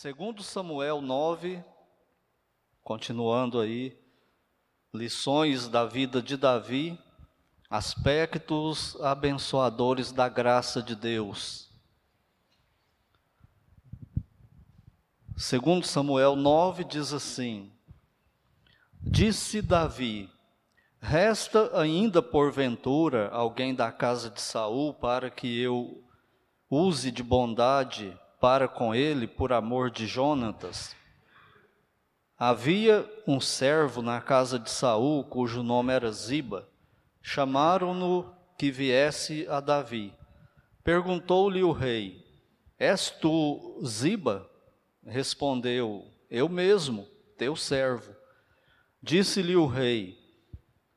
Segundo Samuel 9, continuando aí, lições da vida de Davi, aspectos abençoadores da graça de Deus. Segundo Samuel 9 diz assim: Disse Davi: Resta ainda porventura alguém da casa de Saul para que eu use de bondade para com ele por amor de Jonatas. Havia um servo na casa de Saul, cujo nome era Ziba. Chamaram-no que viesse a Davi. Perguntou-lhe o rei: És tu Ziba? Respondeu: Eu mesmo, teu servo. Disse-lhe o rei: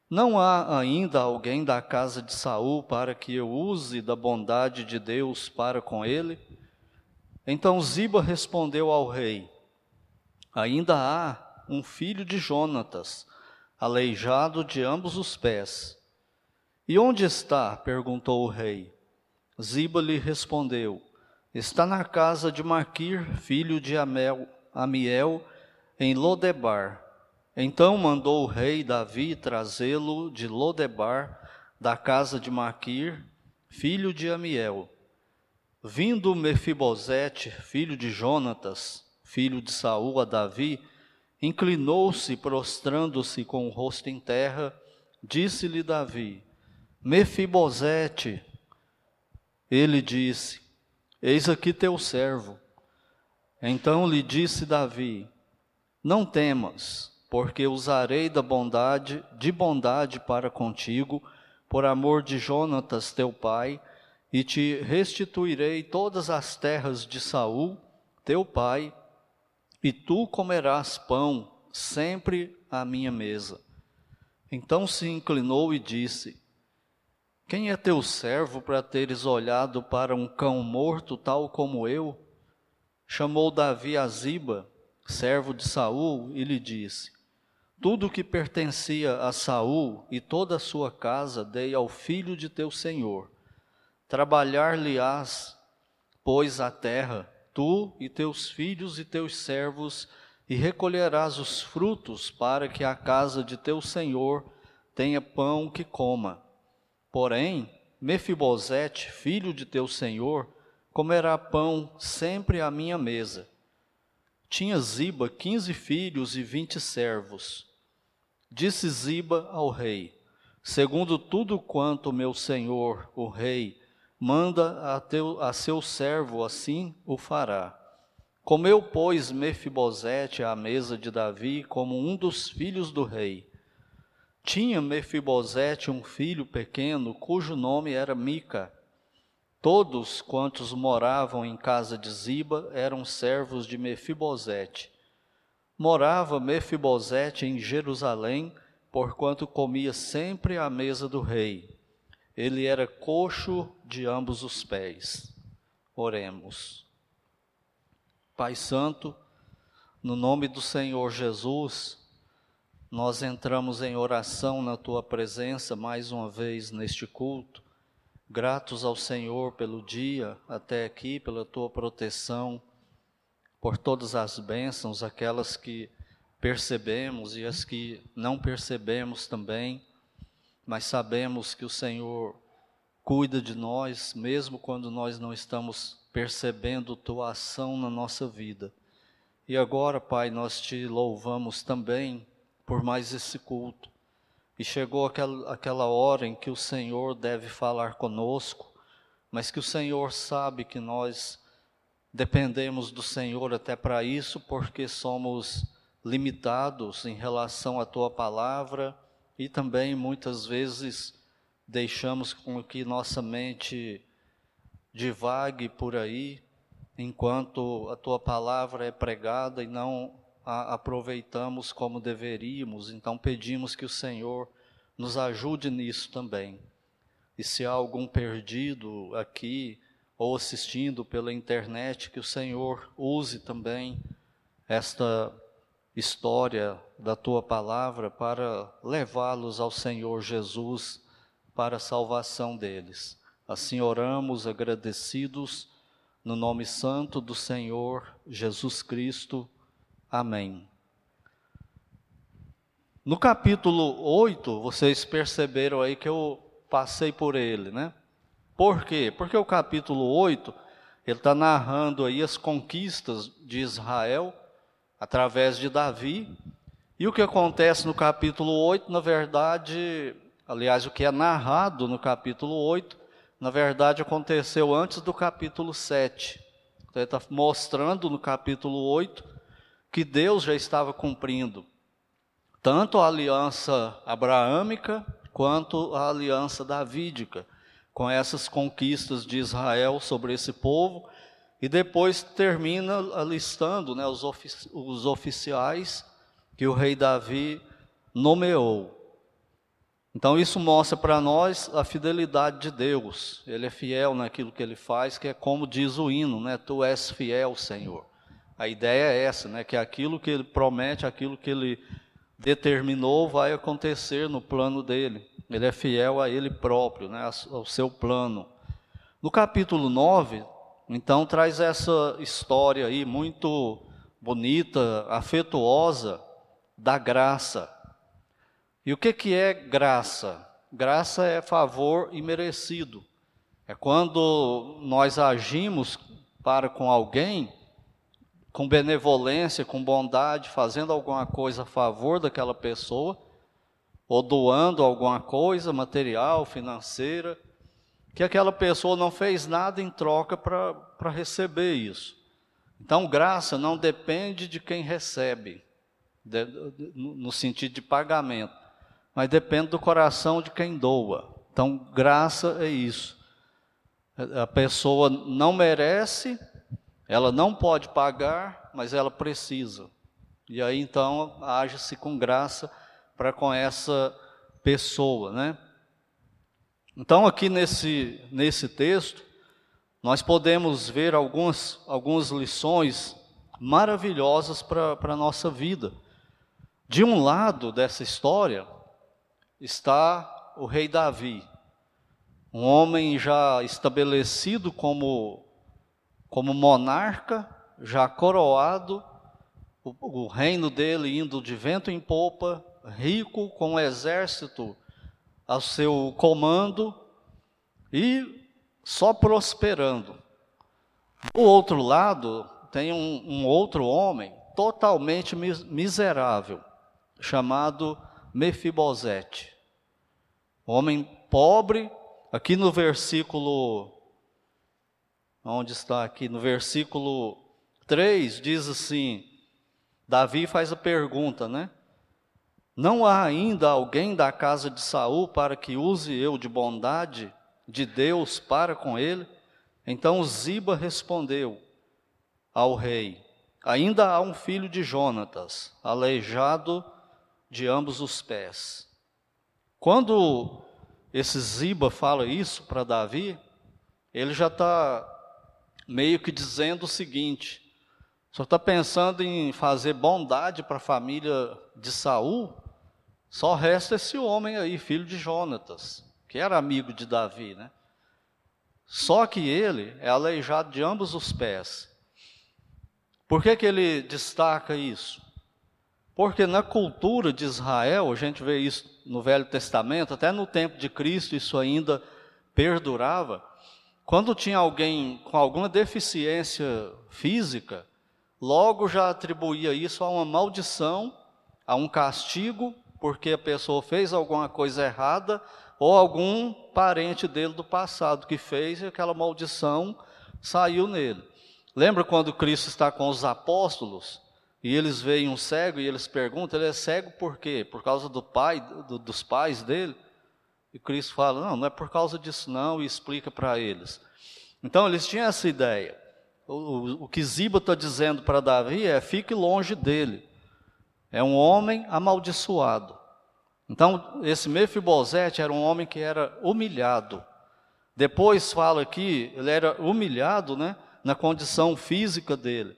Não há ainda alguém da casa de Saul para que eu use da bondade de Deus para com ele? Então Ziba respondeu ao rei: Ainda há um filho de Jonatas, aleijado de ambos os pés. E onde está? perguntou o rei. Ziba lhe respondeu: Está na casa de Maquir, filho de Amel, Amiel, em Lodebar. Então mandou o rei Davi trazê-lo de Lodebar, da casa de Maquir, filho de Amiel. Vindo Mefibosete, filho de Jonatas, filho de Saul a Davi, inclinou-se, prostrando-se com o rosto em terra, disse-lhe Davi: Mefibosete. Ele disse: Eis aqui teu servo. Então lhe disse Davi: Não temas, porque usarei da bondade, de bondade para contigo, por amor de Jonatas teu pai, e te restituirei todas as terras de Saul, teu pai, e tu comerás pão sempre à minha mesa. Então se inclinou e disse: Quem é teu servo para teres olhado para um cão morto tal como eu? Chamou Davi a Ziba, servo de Saul, e lhe disse: Tudo que pertencia a Saul e toda a sua casa dei ao filho de teu senhor Trabalhar-lhe-ás, pois, a terra, tu e teus filhos e teus servos, e recolherás os frutos para que a casa de teu senhor tenha pão que coma. Porém, Mefibosete, filho de teu senhor, comerá pão sempre à minha mesa. Tinha Ziba quinze filhos e vinte servos. Disse Ziba ao rei: Segundo tudo quanto meu senhor, o rei, manda a, teu, a seu servo, assim o fará. Comeu, pois, Mefibosete à mesa de Davi como um dos filhos do rei. Tinha Mefibosete um filho pequeno, cujo nome era Mica. Todos quantos moravam em casa de Ziba eram servos de Mefibosete. Morava Mefibosete em Jerusalém, porquanto comia sempre à mesa do rei ele era coxo de ambos os pés. Oremos. Pai Santo, no nome do Senhor Jesus, nós entramos em oração na tua presença mais uma vez neste culto, gratos ao Senhor pelo dia até aqui, pela tua proteção, por todas as bênçãos, aquelas que percebemos e as que não percebemos também mas sabemos que o Senhor cuida de nós, mesmo quando nós não estamos percebendo tua ação na nossa vida. E agora, Pai, nós te louvamos também por mais esse culto. E chegou aquela, aquela hora em que o Senhor deve falar conosco, mas que o Senhor sabe que nós dependemos do Senhor até para isso, porque somos limitados em relação à tua palavra e também muitas vezes deixamos com que nossa mente divague por aí, enquanto a tua palavra é pregada e não a aproveitamos como deveríamos. Então pedimos que o Senhor nos ajude nisso também. E se há algum perdido aqui ou assistindo pela internet, que o Senhor use também esta história da tua palavra para levá-los ao Senhor Jesus para a salvação deles. Assim oramos agradecidos no nome santo do Senhor Jesus Cristo. Amém. No capítulo 8, vocês perceberam aí que eu passei por ele, né? Por quê? Porque o capítulo 8, ele está narrando aí as conquistas de Israel através de Davi. E o que acontece no capítulo 8, na verdade, aliás, o que é narrado no capítulo 8, na verdade aconteceu antes do capítulo 7. Então, ele está mostrando no capítulo 8 que Deus já estava cumprindo tanto a aliança abraâmica quanto a aliança davídica, com essas conquistas de Israel sobre esse povo, e depois termina listando né, os, ofici os oficiais que o rei Davi nomeou. Então isso mostra para nós a fidelidade de Deus. Ele é fiel naquilo que ele faz, que é como diz o hino, né? Tu és fiel, Senhor. A ideia é essa, né? Que aquilo que ele promete, aquilo que ele determinou vai acontecer no plano dele. Ele é fiel a ele próprio, né, ao seu plano. No capítulo 9, então, traz essa história aí muito bonita, afetuosa, da graça. E o que, que é graça? Graça é favor imerecido. É quando nós agimos para com alguém com benevolência, com bondade, fazendo alguma coisa a favor daquela pessoa, ou doando alguma coisa material, financeira, que aquela pessoa não fez nada em troca para receber isso. Então, graça não depende de quem recebe, de, no sentido de pagamento, mas depende do coração de quem doa. Então, graça é isso. A pessoa não merece, ela não pode pagar, mas ela precisa. E aí então age-se com graça para com essa pessoa, né? Então aqui nesse nesse texto nós podemos ver algumas algumas lições maravilhosas para a nossa vida. De um lado dessa história está o rei Davi, um homem já estabelecido como como monarca, já coroado, o, o, reino dele indo de vento em popa, rico, com um exército ao seu comando e só prosperando. Do outro lado, tem um, um outro homem totalmente miserável, chamado Mefibosete. Homem pobre, aqui no versículo onde está aqui no versículo 3, diz assim: Davi faz a pergunta, né? Não há ainda alguém da casa de Saul para que use eu de bondade de Deus para com ele? Então Ziba respondeu ao rei: Ainda há um filho de Jonatas, aleijado de ambos os pés. Quando esse Ziba fala isso para Davi, ele já está meio que dizendo o seguinte: só está pensando em fazer bondade para a família de Saul? Só resta esse homem aí, filho de Jonatas, que era amigo de Davi, né? Só que ele é aleijado de ambos os pés. Por que, que ele destaca isso? Porque na cultura de Israel, a gente vê isso no Velho Testamento, até no tempo de Cristo isso ainda perdurava. Quando tinha alguém com alguma deficiência física, logo já atribuía isso a uma maldição, a um castigo, porque a pessoa fez alguma coisa errada, ou algum parente dele do passado que fez e aquela maldição saiu nele. Lembra quando Cristo está com os apóstolos e eles veem um cego e eles perguntam: ele é cego por quê? Por causa do pai, do, dos pais dele? E Cristo fala: não, não é por causa disso, não, e explica para eles. Então eles tinham essa ideia. O, o, o que Ziba está dizendo para Davi é: fique longe dele. É um homem amaldiçoado. Então, esse Mefibosete era um homem que era humilhado. Depois fala aqui, ele era humilhado né, na condição física dele.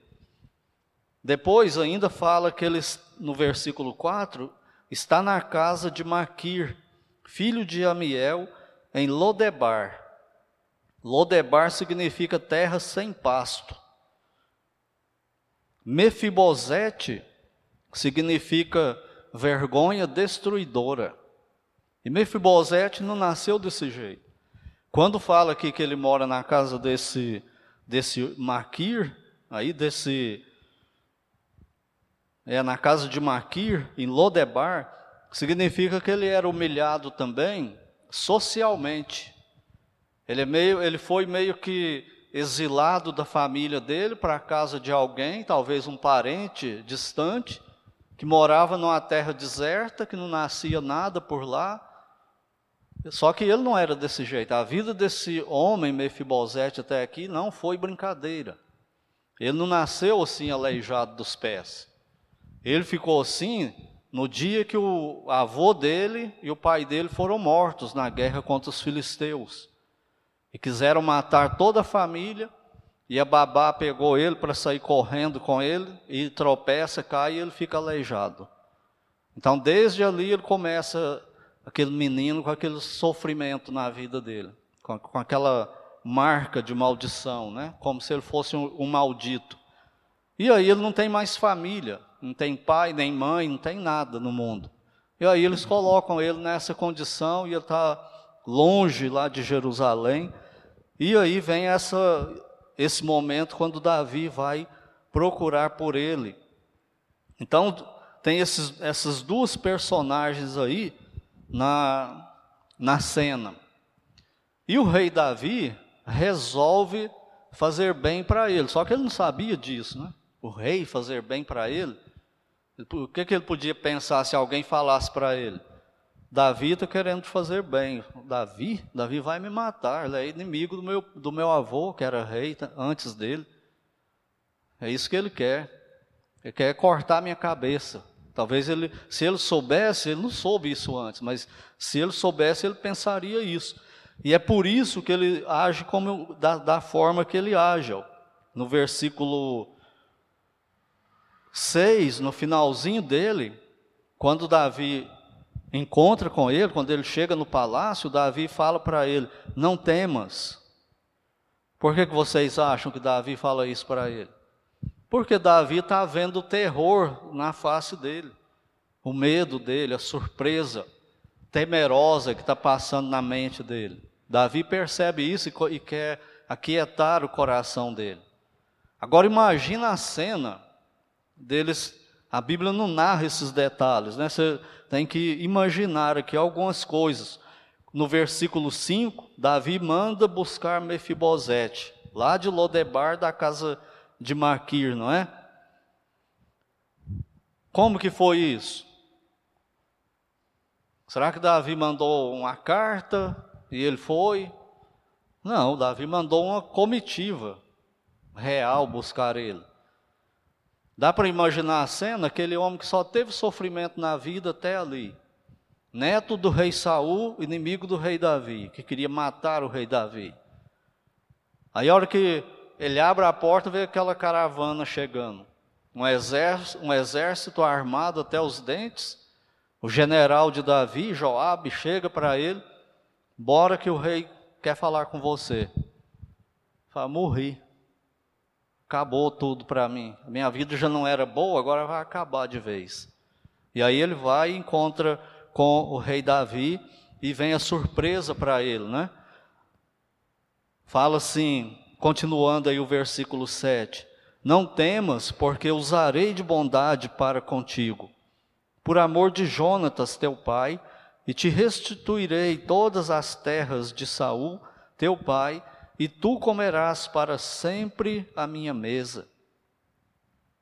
Depois ainda fala que ele, no versículo 4, está na casa de Maquir, filho de Amiel, em Lodebar. Lodebar significa terra sem pasto. Mefibosete significa vergonha destruidora. E Mefibosete não nasceu desse jeito. Quando fala aqui que ele mora na casa desse, desse Maquir, aí desse. É, na casa de Maquir, em Lodebar, significa que ele era humilhado também socialmente. Ele, é meio, ele foi meio que exilado da família dele para a casa de alguém, talvez um parente distante, que morava numa terra deserta, que não nascia nada por lá. Só que ele não era desse jeito. A vida desse homem, Mefibosete, até aqui, não foi brincadeira. Ele não nasceu assim aleijado dos pés. Ele ficou assim no dia que o avô dele e o pai dele foram mortos na guerra contra os filisteus e quiseram matar toda a família. E a babá pegou ele para sair correndo com ele e tropeça, cai e ele fica aleijado. Então, desde ali ele começa aquele menino com aquele sofrimento na vida dele, com, com aquela marca de maldição, né? Como se ele fosse um, um maldito. E aí ele não tem mais família, não tem pai nem mãe, não tem nada no mundo. E aí eles colocam ele nessa condição e ele está longe lá de Jerusalém e aí vem essa, esse momento quando Davi vai procurar por ele. Então, tem esses, essas duas personagens aí na, na cena. E o rei Davi resolve fazer bem para ele, só que ele não sabia disso, né? O rei fazer bem para ele. O que, que ele podia pensar se alguém falasse para ele? Davi está querendo fazer bem. Davi, Davi vai me matar. Ele é inimigo do meu, do meu avô, que era rei antes dele. É isso que ele quer. Ele quer cortar minha cabeça. Talvez ele, se ele soubesse, ele não soube isso antes, mas se ele soubesse, ele pensaria isso. E é por isso que ele age como da, da forma que ele age. No versículo 6, no finalzinho dele, quando Davi encontra com ele, quando ele chega no palácio, Davi fala para ele: Não temas. Por que, que vocês acham que Davi fala isso para ele? Porque Davi está vendo o terror na face dele, o medo dele, a surpresa temerosa que está passando na mente dele. Davi percebe isso e quer aquietar o coração dele. Agora imagina a cena deles. A Bíblia não narra esses detalhes, né? Você, tem que imaginar aqui algumas coisas. No versículo 5, Davi manda buscar Mefibosete, lá de Lodebar, da casa de Maquir, não é? Como que foi isso? Será que Davi mandou uma carta e ele foi? Não, Davi mandou uma comitiva real buscar ele. Dá para imaginar a cena? Aquele homem que só teve sofrimento na vida até ali. Neto do rei Saul, inimigo do rei Davi, que queria matar o rei Davi. Aí a hora que ele abre a porta, vê aquela caravana chegando. Um exército, um exército armado até os dentes. O general de Davi, Joabe, chega para ele. Bora que o rei quer falar com você. Fala, morri acabou tudo para mim. Minha vida já não era boa, agora vai acabar de vez. E aí ele vai e encontra com o rei Davi e vem a surpresa para ele, né? Fala assim, continuando aí o versículo 7. Não temas, porque usarei de bondade para contigo, por amor de Jonatas, teu pai, e te restituirei todas as terras de Saul, teu pai, e tu comerás para sempre a minha mesa.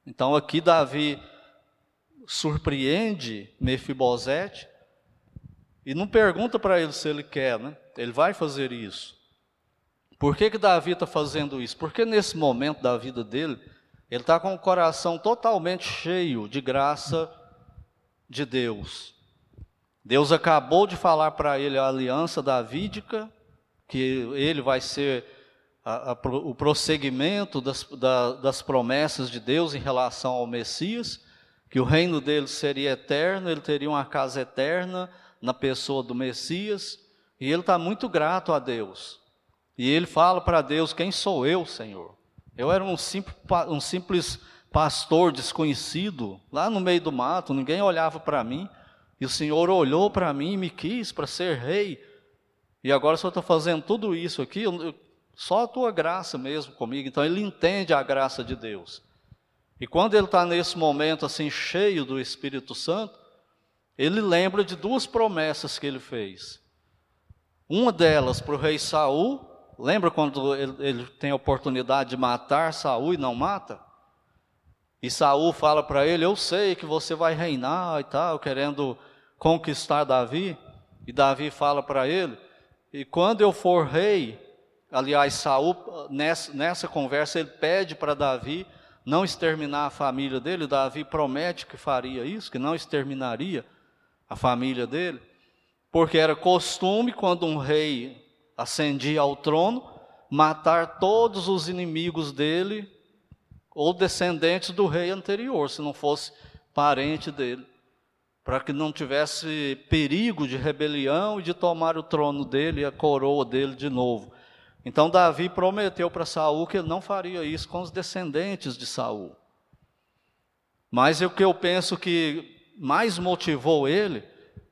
Então aqui Davi surpreende Mefibosete e não pergunta para ele se ele quer, né? Ele vai fazer isso. Por que, que Davi está fazendo isso? Porque nesse momento da vida dele, ele está com o coração totalmente cheio de graça de Deus. Deus acabou de falar para ele a aliança davídica, que ele vai ser a, a, o prosseguimento das, da, das promessas de Deus em relação ao Messias, que o reino dele seria eterno, ele teria uma casa eterna na pessoa do Messias, e ele está muito grato a Deus. E ele fala para Deus: Quem sou eu, Senhor? Eu era um simples, um simples pastor desconhecido, lá no meio do mato, ninguém olhava para mim. E o Senhor olhou para mim e me quis para ser rei. E agora o Senhor está fazendo tudo isso aqui, só a tua graça mesmo comigo. Então ele entende a graça de Deus. E quando ele está nesse momento assim, cheio do Espírito Santo, ele lembra de duas promessas que ele fez. Uma delas para o rei Saul, lembra quando ele, ele tem a oportunidade de matar Saul e não mata? E Saul fala para ele: Eu sei que você vai reinar e tal, querendo conquistar Davi. E Davi fala para ele: E quando eu for rei, aliás, Saul, nessa, nessa conversa, ele pede para Davi não exterminar a família dele. Davi promete que faria isso, que não exterminaria a família dele, porque era costume, quando um rei ascendia ao trono, matar todos os inimigos dele ou descendentes do rei anterior, se não fosse parente dele, para que não tivesse perigo de rebelião e de tomar o trono dele e a coroa dele de novo. Então Davi prometeu para Saul que ele não faria isso com os descendentes de Saul. Mas o que eu penso que mais motivou ele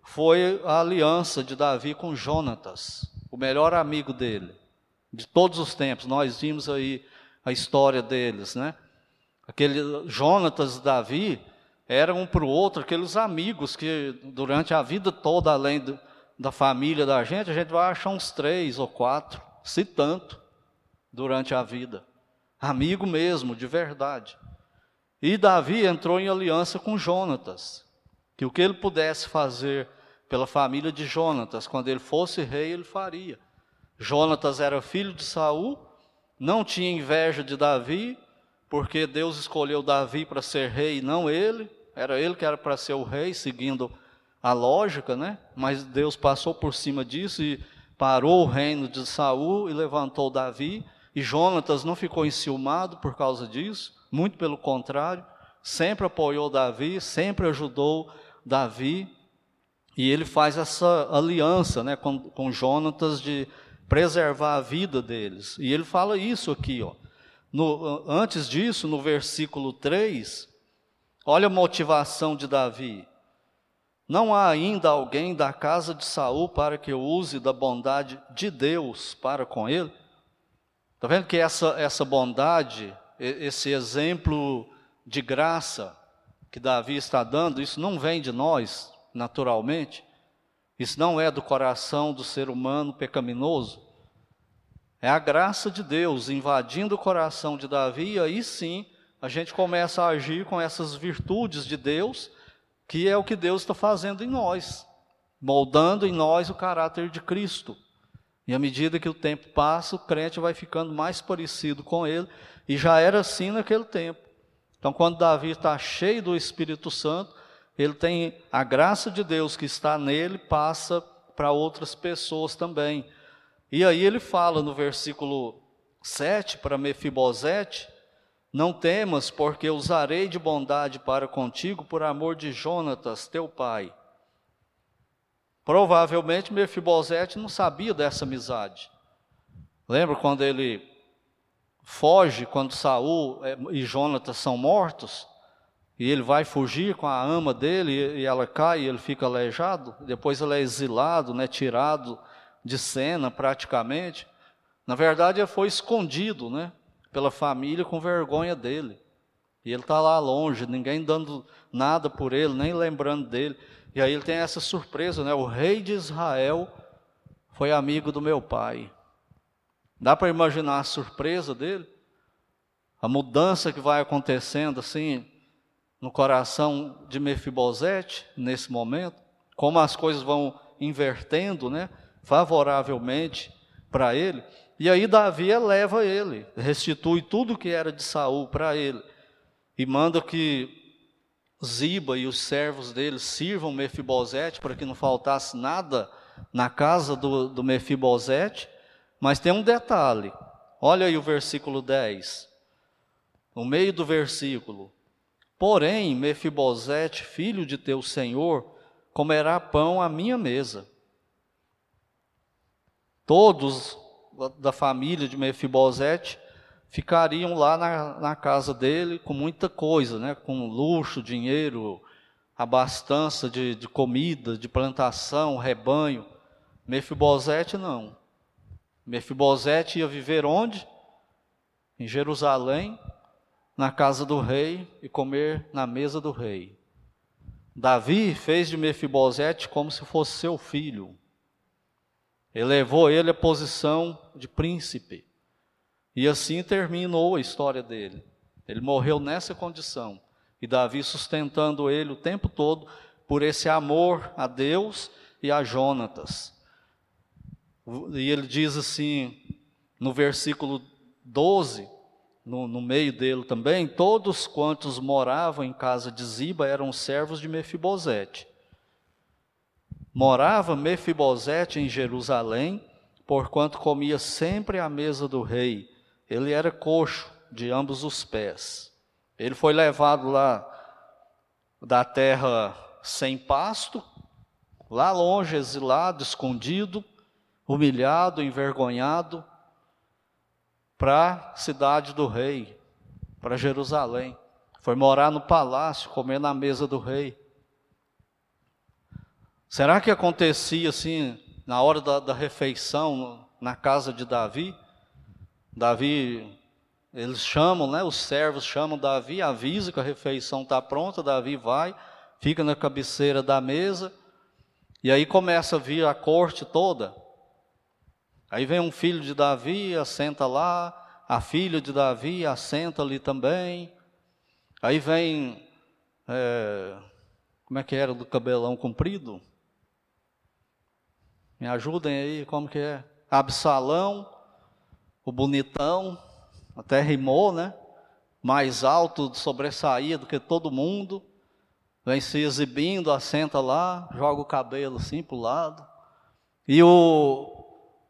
foi a aliança de Davi com Jonatas, o melhor amigo dele, de todos os tempos. Nós vimos aí a história deles, né? Aquele Jonatas e Davi eram um para o outro aqueles amigos que durante a vida toda, além do, da família da gente, a gente vai achar uns três ou quatro, se tanto, durante a vida. Amigo mesmo, de verdade. E Davi entrou em aliança com Jonatas, que o que ele pudesse fazer pela família de Jonatas, quando ele fosse rei, ele faria. Jonatas era filho de Saul, não tinha inveja de Davi, porque Deus escolheu Davi para ser rei e não ele, era ele que era para ser o rei, seguindo a lógica, né? Mas Deus passou por cima disso e parou o reino de Saul e levantou Davi. E Jonatas não ficou enciumado por causa disso, muito pelo contrário, sempre apoiou Davi, sempre ajudou Davi. E ele faz essa aliança né, com, com Jonatas de preservar a vida deles. E ele fala isso aqui, ó. No, antes disso, no versículo 3, olha a motivação de Davi. Não há ainda alguém da casa de Saul para que eu use da bondade de Deus para com ele? Está vendo que essa, essa bondade, esse exemplo de graça que Davi está dando, isso não vem de nós, naturalmente. Isso não é do coração do ser humano pecaminoso. É a graça de Deus invadindo o coração de Davi, e aí sim a gente começa a agir com essas virtudes de Deus, que é o que Deus está fazendo em nós, moldando em nós o caráter de Cristo. E à medida que o tempo passa, o crente vai ficando mais parecido com ele, e já era assim naquele tempo. Então, quando Davi está cheio do Espírito Santo, ele tem a graça de Deus que está nele, passa para outras pessoas também. E aí ele fala no versículo 7 para Mefibosete: Não temas, porque usarei de bondade para contigo por amor de Jonatas, teu pai. Provavelmente Mefibosete não sabia dessa amizade. Lembra quando ele foge, quando Saul eh, e Jonatas são mortos? E ele vai fugir com a ama dele e ela cai e ele fica aleijado. Depois ele é exilado, né, tirado de cena praticamente. Na verdade, ele foi escondido, né? Pela família com vergonha dele. E ele está lá longe, ninguém dando nada por ele, nem lembrando dele. E aí ele tem essa surpresa, né? O rei de Israel foi amigo do meu pai. Dá para imaginar a surpresa dele? A mudança que vai acontecendo assim no coração de Mefibosete nesse momento, como as coisas vão invertendo, né? favoravelmente para ele. E aí Davi eleva ele, restitui tudo que era de Saul para ele e manda que Ziba e os servos dele sirvam Mefibosete para que não faltasse nada na casa do, do Mefibosete. Mas tem um detalhe, olha aí o versículo 10, no meio do versículo. Porém, Mefibosete, filho de teu senhor, comerá pão à minha mesa. Todos da família de Mefibosete ficariam lá na, na casa dele com muita coisa, né? com luxo, dinheiro, abastança de, de comida, de plantação, rebanho. Mefibosete não. Mefibosete ia viver onde? Em Jerusalém, na casa do rei e comer na mesa do rei. Davi fez de Mefibosete como se fosse seu filho. Elevou ele à posição de príncipe. E assim terminou a história dele. Ele morreu nessa condição. E Davi sustentando ele o tempo todo por esse amor a Deus e a Jonatas. E ele diz assim, no versículo 12, no, no, meio dele também, todos quantos moravam em casa de Ziba eram servos de Mefibosete. Morava Mefibosete em Jerusalém, porquanto comia sempre à mesa do rei. Ele era coxo de ambos os pés. Ele foi levado lá da terra sem pasto, lá longe, exilado, escondido, humilhado, envergonhado, para a cidade do rei, para Jerusalém. Foi morar no palácio, comer na mesa do rei. Será que acontecia assim, na hora da, da refeição, na casa de Davi? Davi, eles chamam, né? Os servos chamam Davi, avisa que a refeição está pronta. Davi vai, fica na cabeceira da mesa, e aí começa a vir a corte toda. Aí vem um filho de Davi, assenta lá, a filha de Davi assenta ali também. Aí vem, é, como é que era do cabelão comprido? Me ajudem aí, como que é? Absalão, o bonitão, até rimou, né? Mais alto, sobressaía do que todo mundo. Vem se exibindo, assenta lá, joga o cabelo assim para o lado. E o,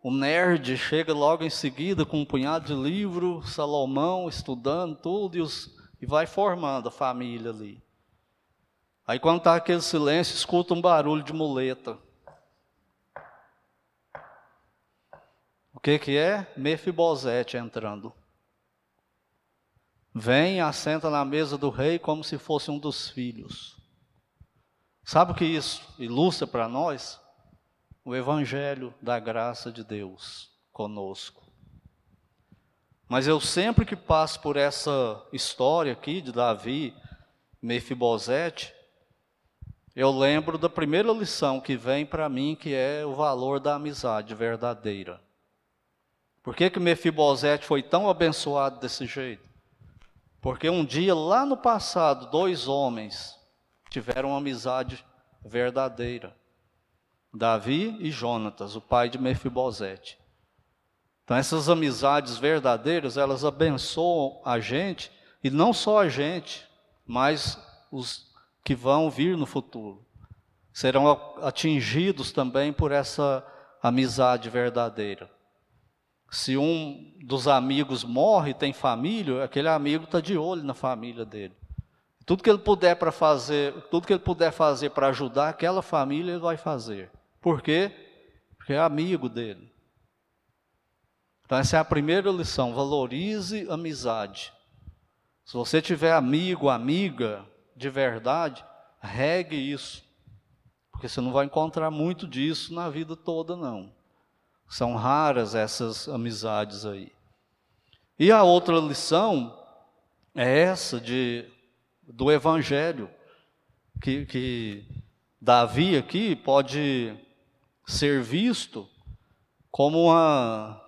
o nerd chega logo em seguida com um punhado de livro, Salomão estudando tudo e, os, e vai formando a família ali. Aí quando está aquele silêncio, escuta um barulho de muleta. O que que é? Mefibosete entrando. Vem, assenta na mesa do rei como se fosse um dos filhos. Sabe o que isso ilustra para nós? o Evangelho da graça de Deus conosco. Mas eu sempre que passo por essa história aqui de Davi, Mefibosete, eu lembro da primeira lição que vem para mim, que é o valor da amizade verdadeira. Por que que Mefibosete foi tão abençoado desse jeito? Porque um dia lá no passado, dois homens tiveram uma amizade verdadeira. Davi e Jonatas, o pai de Mefibosete. Então essas amizades verdadeiras, elas abençoam a gente, e não só a gente, mas os que vão vir no futuro. Serão atingidos também por essa amizade verdadeira. Se um dos amigos morre, tem família, aquele amigo está de olho na família dele. Tudo que ele puder para fazer, tudo que ele puder fazer para ajudar aquela família, ele vai fazer. Por quê? Porque é amigo dele. Então, essa é a primeira lição: valorize amizade. Se você tiver amigo, amiga de verdade, regue isso. Porque você não vai encontrar muito disso na vida toda, não. São raras essas amizades aí. E a outra lição é essa de, do Evangelho, que, que Davi aqui pode ser visto como uma,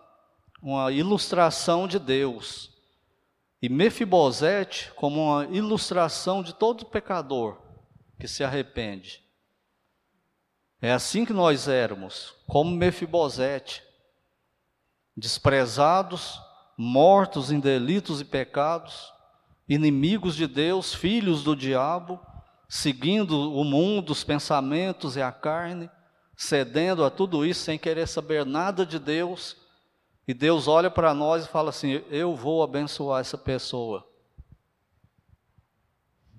uma ilustração de Deus. E Mefibosete como uma ilustração de todo pecador que se arrepende. É assim que nós éramos, como Mefibosete, desprezados, mortos em delitos e pecados, inimigos de Deus, filhos do diabo, seguindo o mundo, os pensamentos e a carne, cedendo a tudo isso sem querer saber nada de Deus, e Deus olha para nós e fala assim: Eu vou abençoar essa pessoa.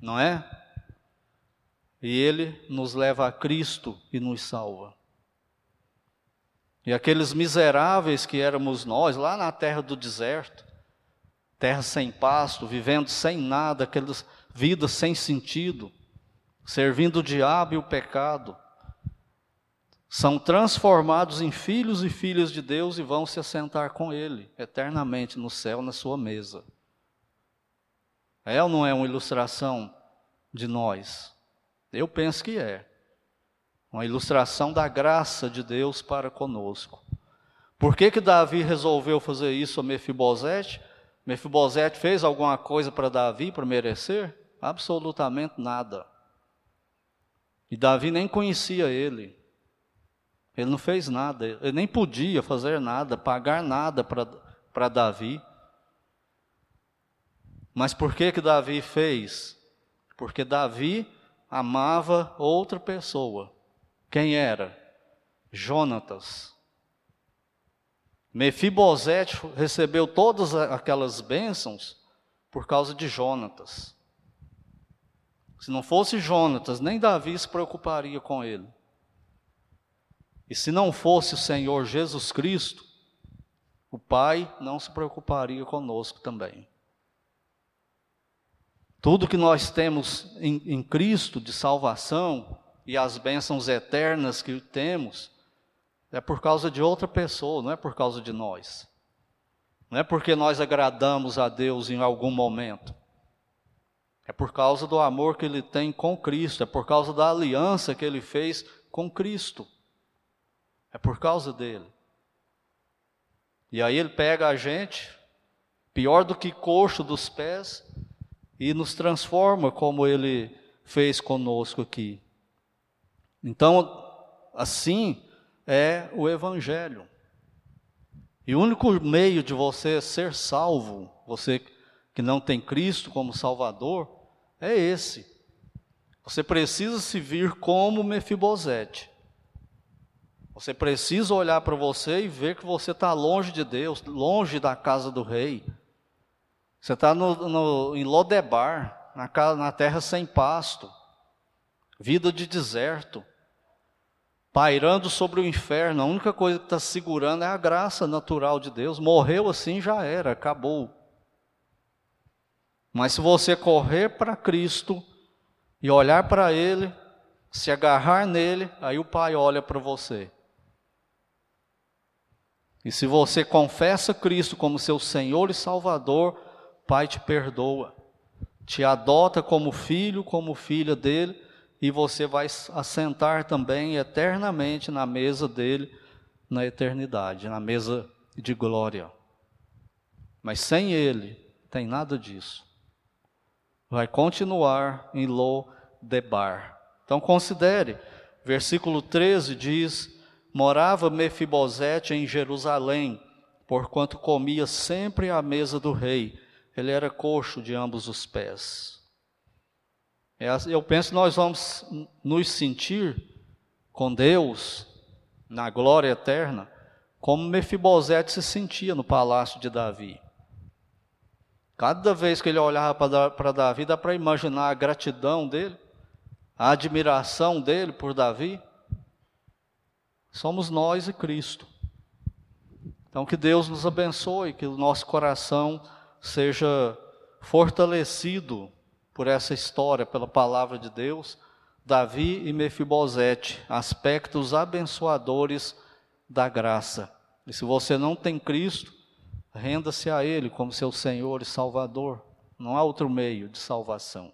Não é? E Ele nos leva a Cristo e nos salva. E aqueles miseráveis que éramos nós, lá na terra do deserto, terra sem pasto, vivendo sem nada, aquelas vidas sem sentido, servindo o diabo e o pecado, são transformados em filhos e filhas de Deus e vão se assentar com Ele eternamente no céu, na sua mesa. É ou não é uma ilustração de nós? Eu penso que é. Uma ilustração da graça de Deus para conosco. Por que, que Davi resolveu fazer isso a Mefibosete? Mefibosete fez alguma coisa para Davi para merecer? Absolutamente nada. E Davi nem conhecia ele. Ele não fez nada, ele nem podia fazer nada, pagar nada para Davi. Mas por que que Davi fez? Porque Davi amava outra pessoa. Quem era? Jonatas. Mefibosete recebeu todas aquelas bênçãos por causa de Jonatas. Se não fosse Jonatas, nem Davi se preocuparia com ele. E se não fosse o Senhor Jesus Cristo, o Pai não se preocuparia conosco também. Tudo que nós temos em, em Cristo de salvação e as bênçãos eternas que temos, é por causa de outra pessoa, não é por causa de nós. Não é porque nós agradamos a Deus em algum momento. É por causa do amor que ele tem com Cristo, é por causa da aliança que ele fez com Cristo. É por causa dele. E aí ele pega a gente, pior do que coxo dos pés, e nos transforma como ele fez conosco aqui. Então, assim, é o Evangelho. E o único meio de você ser salvo, você que não tem Cristo como Salvador, é esse. Você precisa se vir como Mefibosete. Você precisa olhar para você e ver que você está longe de Deus, longe da casa do rei. Você está em Lodebar, na, na terra sem pasto, vida de deserto pairando sobre o inferno, a única coisa que está segurando é a graça natural de Deus. Morreu assim, já era, acabou. Mas se você correr para Cristo e olhar para Ele, se agarrar nele, aí o Pai olha para você. E se você confessa Cristo como seu Senhor e Salvador, Pai te perdoa, te adota como filho, como filha dele e você vai assentar também eternamente na mesa dele na eternidade, na mesa de glória. Mas sem ele, tem nada disso. Vai continuar em Lo-debar. Então considere, versículo 13 diz: Morava Mefibosete em Jerusalém, porquanto comia sempre à mesa do rei. Ele era coxo de ambos os pés. É eu penso que nós vamos nos sentir com Deus na glória eterna, como Mefibosete se sentia no palácio de Davi. Cada vez que ele olhava para Davi, dá para imaginar a gratidão dele, a admiração dele por Davi. Somos nós e Cristo. Então, que Deus nos abençoe, que o nosso coração seja fortalecido por essa história, pela palavra de Deus, Davi e Mefibosete, aspectos abençoadores da graça. E se você não tem Cristo, renda-se a Ele como seu Senhor e Salvador. Não há outro meio de salvação.